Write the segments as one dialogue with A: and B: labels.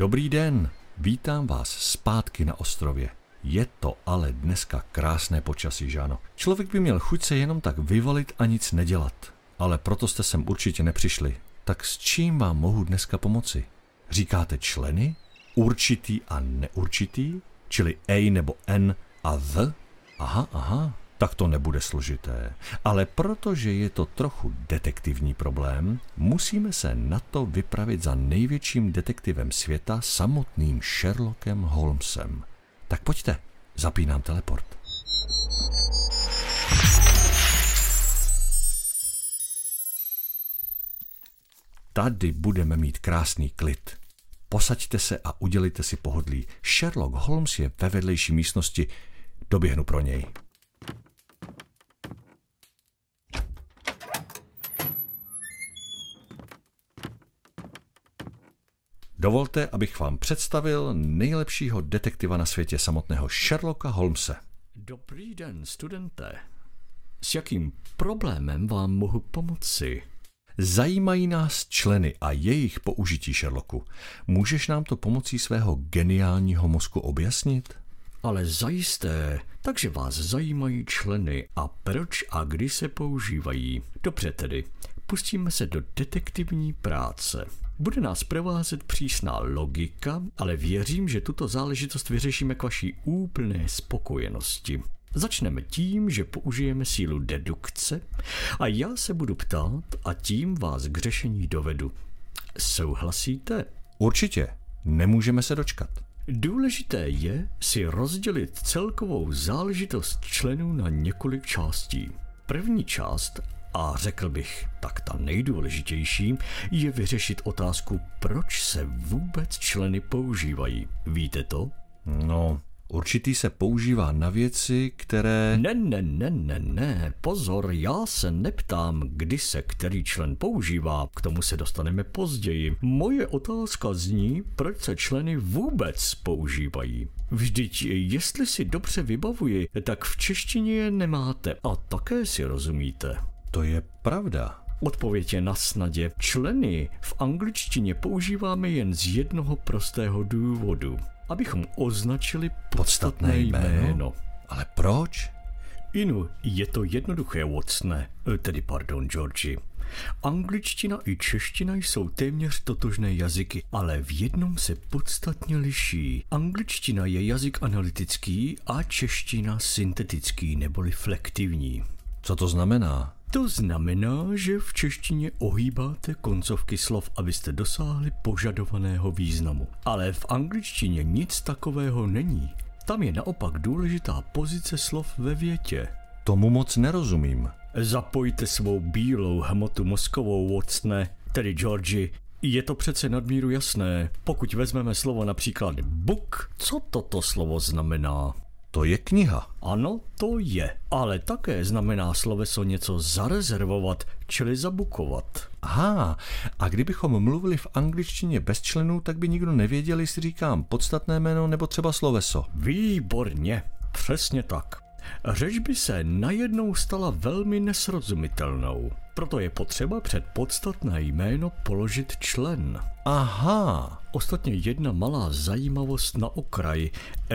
A: Dobrý den, vítám vás zpátky na ostrově. Je to ale dneska krásné počasí, Žáno. Člověk by měl chuť se jenom tak vyvalit a nic nedělat. Ale proto jste sem určitě nepřišli. Tak s čím vám mohu dneska pomoci? Říkáte členy? Určitý a neurčitý? Čili A nebo N a V? Aha, aha, tak to nebude složité. Ale protože je to trochu detektivní problém, musíme se na to vypravit za největším detektivem světa, samotným Sherlockem Holmesem. Tak pojďte, zapínám teleport. Tady budeme mít krásný klid. Posaďte se a udělejte si pohodlí. Sherlock Holmes je ve vedlejší místnosti. Doběhnu pro něj. Dovolte, abych vám představil nejlepšího detektiva na světě samotného Sherlocka Holmese.
B: Dobrý den, studente. S jakým problémem vám mohu pomoci?
A: Zajímají nás členy a jejich použití, Sherlocku. Můžeš nám to pomocí svého geniálního mozku objasnit?
B: Ale zajisté, takže vás zajímají členy a proč a kdy se používají. Dobře tedy, pustíme se do detektivní práce. Bude nás provázet přísná logika, ale věřím, že tuto záležitost vyřešíme k vaší úplné spokojenosti. Začneme tím, že použijeme sílu dedukce a já se budu ptát a tím vás k řešení dovedu. Souhlasíte?
A: Určitě. Nemůžeme se dočkat.
B: Důležité je si rozdělit celkovou záležitost členů na několik částí. První část a řekl bych, tak ta nejdůležitější je vyřešit otázku, proč se vůbec členy používají. Víte to?
A: No, určitý se používá na věci, které...
B: Ne, ne, ne, ne, ne, pozor, já se neptám, kdy se který člen používá, k tomu se dostaneme později. Moje otázka zní, proč se členy vůbec používají. Vždyť, jestli si dobře vybavuji, tak v češtině je nemáte a také si rozumíte.
A: To je pravda.
B: Odpověď je na snadě. Členy v angličtině používáme jen z jednoho prostého důvodu. Abychom označili podstatné, jméno. jméno.
A: Ale proč?
B: Inu, je to jednoduché, Watsone, eh, tedy pardon, Georgi. Angličtina i čeština jsou téměř totožné jazyky, ale v jednom se podstatně liší. Angličtina je jazyk analytický a čeština syntetický neboli flektivní.
A: Co to znamená?
B: To znamená, že v češtině ohýbáte koncovky slov, abyste dosáhli požadovaného významu. Ale v angličtině nic takového není. Tam je naopak důležitá pozice slov ve větě.
A: Tomu moc nerozumím.
B: Zapojte svou bílou hmotu mozkovou, Watsone, tedy Georgi. Je to přece nadmíru jasné. Pokud vezmeme slovo například book, co toto slovo znamená?
A: To je kniha.
B: Ano, to je. Ale také znamená sloveso něco zarezervovat, čili zabukovat.
A: Aha, a kdybychom mluvili v angličtině bez členů, tak by nikdo nevěděl, jestli říkám podstatné jméno nebo třeba sloveso.
B: Výborně, přesně tak. Řeč by se najednou stala velmi nesrozumitelnou. Proto je potřeba před podstatné jméno položit člen.
A: Aha.
B: Ostatně jedna malá zajímavost na okraj.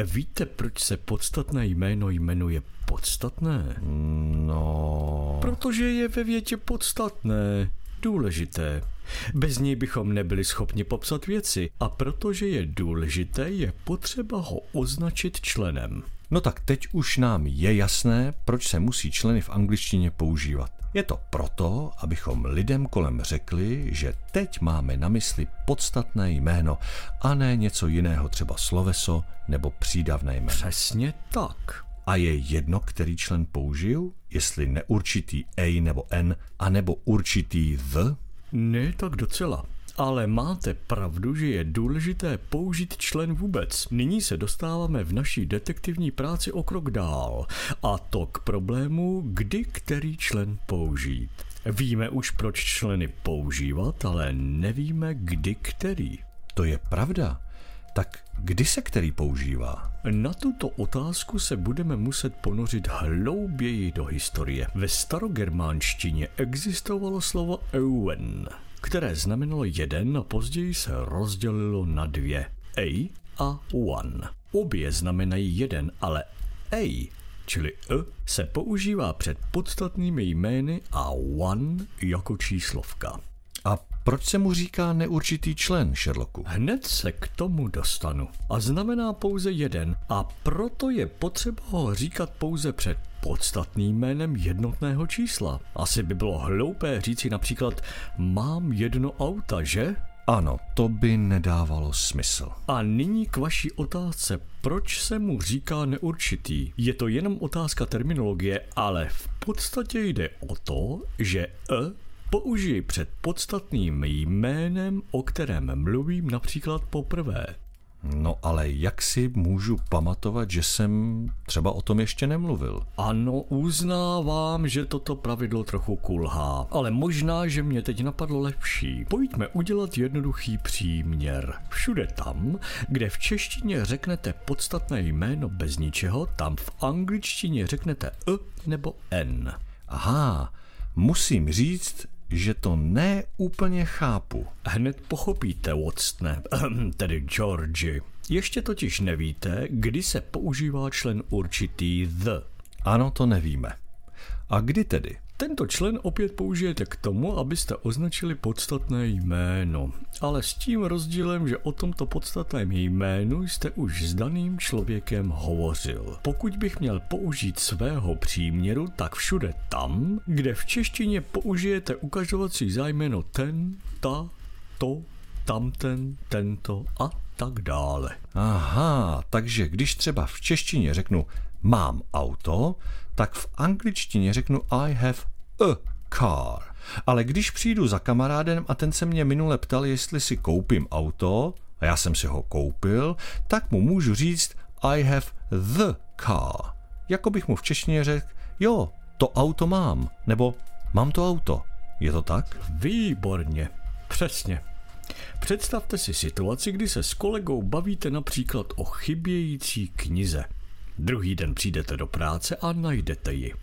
B: Víte, proč se podstatné jméno jmenuje podstatné?
A: No...
B: Protože je ve větě podstatné, důležité. Bez něj bychom nebyli schopni popsat věci a protože je důležité, je potřeba ho označit členem.
A: No tak teď už nám je jasné, proč se musí členy v angličtině používat. Je to proto, abychom lidem kolem řekli, že teď máme na mysli podstatné jméno a ne něco jiného, třeba sloveso nebo přídavné jméno.
B: Přesně tak.
A: A je jedno, který člen použiju, jestli neurčitý A nebo N, a nebo určitý V?
B: Ne, tak docela. Ale máte pravdu, že je důležité použít člen vůbec. Nyní se dostáváme v naší detektivní práci o krok dál. A to k problému, kdy který člen použít. Víme už, proč členy používat, ale nevíme, kdy který.
A: To je pravda. Tak kdy se který používá?
B: Na tuto otázku se budeme muset ponořit hlouběji do historie. Ve starogermánštině existovalo slovo Ewen, které znamenalo jeden a později se rozdělilo na dvě. A a one. Obě znamenají jeden, ale A, čili E, se používá před podstatnými jmény a one jako číslovka.
A: A proč se mu říká neurčitý člen, Sherlocku?
B: Hned se k tomu dostanu. A znamená pouze jeden a proto je potřeba ho říkat pouze před podstatným jménem jednotného čísla. Asi by bylo hloupé říci například mám jedno auta, že?
A: Ano, to by nedávalo smysl.
B: A nyní k vaší otázce, proč se mu říká neurčitý? Je to jenom otázka terminologie, ale v podstatě jde o to, že E použiji před podstatným jménem, o kterém mluvím například poprvé.
A: No ale jak si můžu pamatovat, že jsem třeba o tom ještě nemluvil?
B: Ano, uznávám, že toto pravidlo trochu kulhá, ale možná, že mě teď napadlo lepší. Pojďme udělat jednoduchý příměr. Všude tam, kde v češtině řeknete podstatné jméno bez ničeho, tam v angličtině řeknete e nebo n.
A: Aha, musím říct, že to ne úplně chápu.
B: Hned pochopíte, Watson, tedy Georgi. Ještě totiž nevíte, kdy se používá člen určitý the.
A: Ano, to nevíme. A kdy tedy?
B: Tento člen opět použijete k tomu, abyste označili podstatné jméno. Ale s tím rozdílem, že o tomto podstatném jménu jste už s daným člověkem hovořil. Pokud bych měl použít svého příměru, tak všude tam, kde v češtině použijete ukazovací zájmeno ten, ta, to, tamten, tento a tak dále.
A: Aha, takže když třeba v češtině řeknu mám auto, tak v angličtině řeknu I have a car. Ale když přijdu za kamarádem a ten se mě minule ptal, jestli si koupím auto, a já jsem si ho koupil, tak mu můžu říct I have the car. Jako bych mu v češtině řekl, jo, to auto mám, nebo mám to auto. Je to tak?
B: Výborně, přesně. Představte si situaci, kdy se s kolegou bavíte například o chybějící knize. Druhý den přijdete do práce a najdete ji.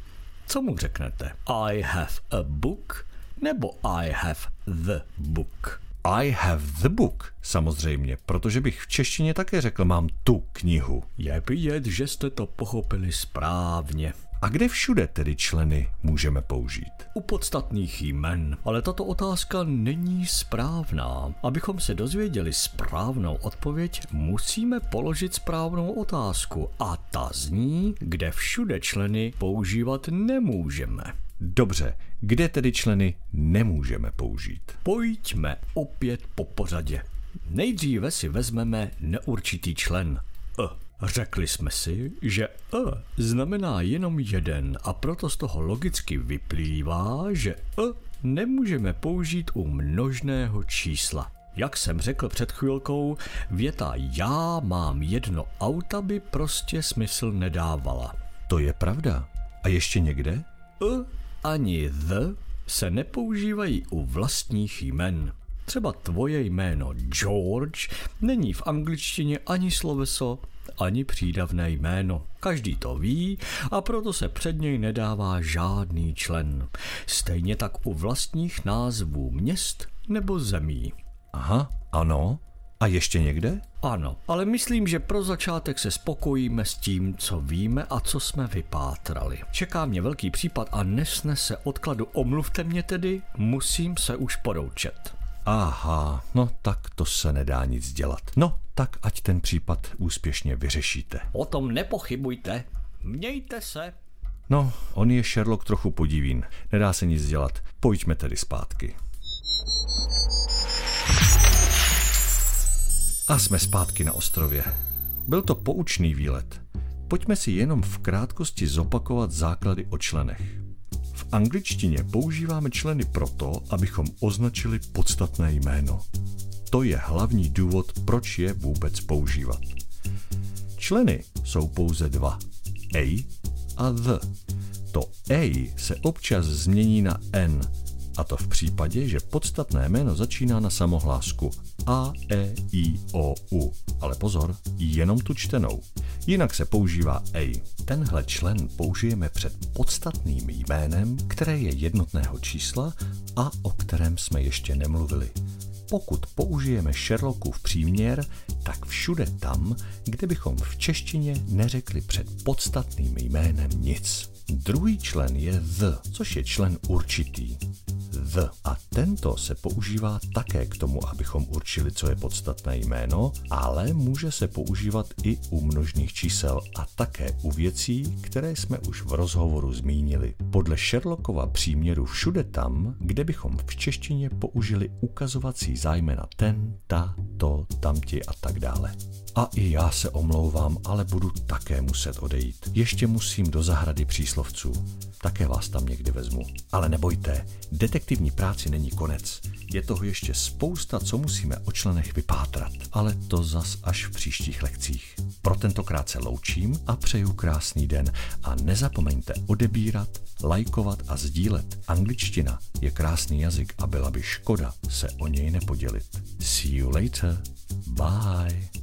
B: Co mu řeknete? I have a book nebo I have the book?
A: I have the book, samozřejmě, protože bych v češtině také řekl, mám tu knihu.
B: Je vidět, že jste to pochopili správně.
A: A kde všude tedy členy můžeme použít?
B: U podstatných jmen. Ale tato otázka není správná. Abychom se dozvěděli správnou odpověď, musíme položit správnou otázku. A ta zní, kde všude členy používat nemůžeme.
A: Dobře, kde tedy členy nemůžeme použít?
B: Pojďme opět po pořadě. Nejdříve si vezmeme neurčitý člen. E. Řekli jsme si, že E znamená jenom jeden a proto z toho logicky vyplývá, že E nemůžeme použít u množného čísla. Jak jsem řekl před chvilkou, věta já mám jedno auta by prostě smysl nedávala.
A: To je pravda. A ještě někde? E
B: ani the se nepoužívají u vlastních jmen. Třeba tvoje jméno George není v angličtině ani sloveso, ani přídavné jméno. Každý to ví a proto se před něj nedává žádný člen. Stejně tak u vlastních názvů měst nebo zemí.
A: Aha, ano. A ještě někde?
B: Ano, ale myslím, že pro začátek se spokojíme s tím, co víme a co jsme vypátrali. Čeká mě velký případ a nesnese odkladu. Omluvte mě tedy, musím se už poroučet.
A: Aha, no tak to se nedá nic dělat. No, tak ať ten případ úspěšně vyřešíte.
B: O tom nepochybujte. Mějte se.
A: No, on je Sherlock trochu podivín. Nedá se nic dělat. Pojďme tedy zpátky. A jsme zpátky na ostrově. Byl to poučný výlet. Pojďme si jenom v krátkosti zopakovat základy o členech. V angličtině používáme členy proto, abychom označili podstatné jméno. To je hlavní důvod, proč je vůbec používat. Členy jsou pouze dva. A a the. To A se občas změní na N, a to v případě, že podstatné jméno začíná na samohlásku A, E, I, O, U. Ale pozor, jenom tu čtenou. Jinak se používá A. Tenhle člen použijeme před podstatným jménem, které je jednotného čísla a o kterém jsme ještě nemluvili. Pokud použijeme Sherlockův příměr, tak všude tam, kde bychom v češtině neřekli před podstatným jménem nic. Druhý člen je the, což je člen určitý. The. A tento se používá také k tomu, abychom určili, co je podstatné jméno, ale může se používat i u množných čísel a také u věcí, které jsme už v rozhovoru zmínili. Podle Sherlockova příměru všude tam, kde bychom v češtině použili ukazovací zájmena ten, ta, to, tamti a tak dále. A i já se omlouvám, ale budu také muset odejít. Ještě musím do zahrady příslovců. Také vás tam někdy vezmu. Ale nebojte, detektivní práci není konec. Je toho ještě spousta, co musíme o členech vypátrat. Ale to zas až v příštích lekcích. Pro tentokrát se loučím a přeju krásný den. A nezapomeňte odebírat, lajkovat a sdílet. Angličtina je krásný jazyk a byla by škoda se o něj nepodělit. See you later. Bye.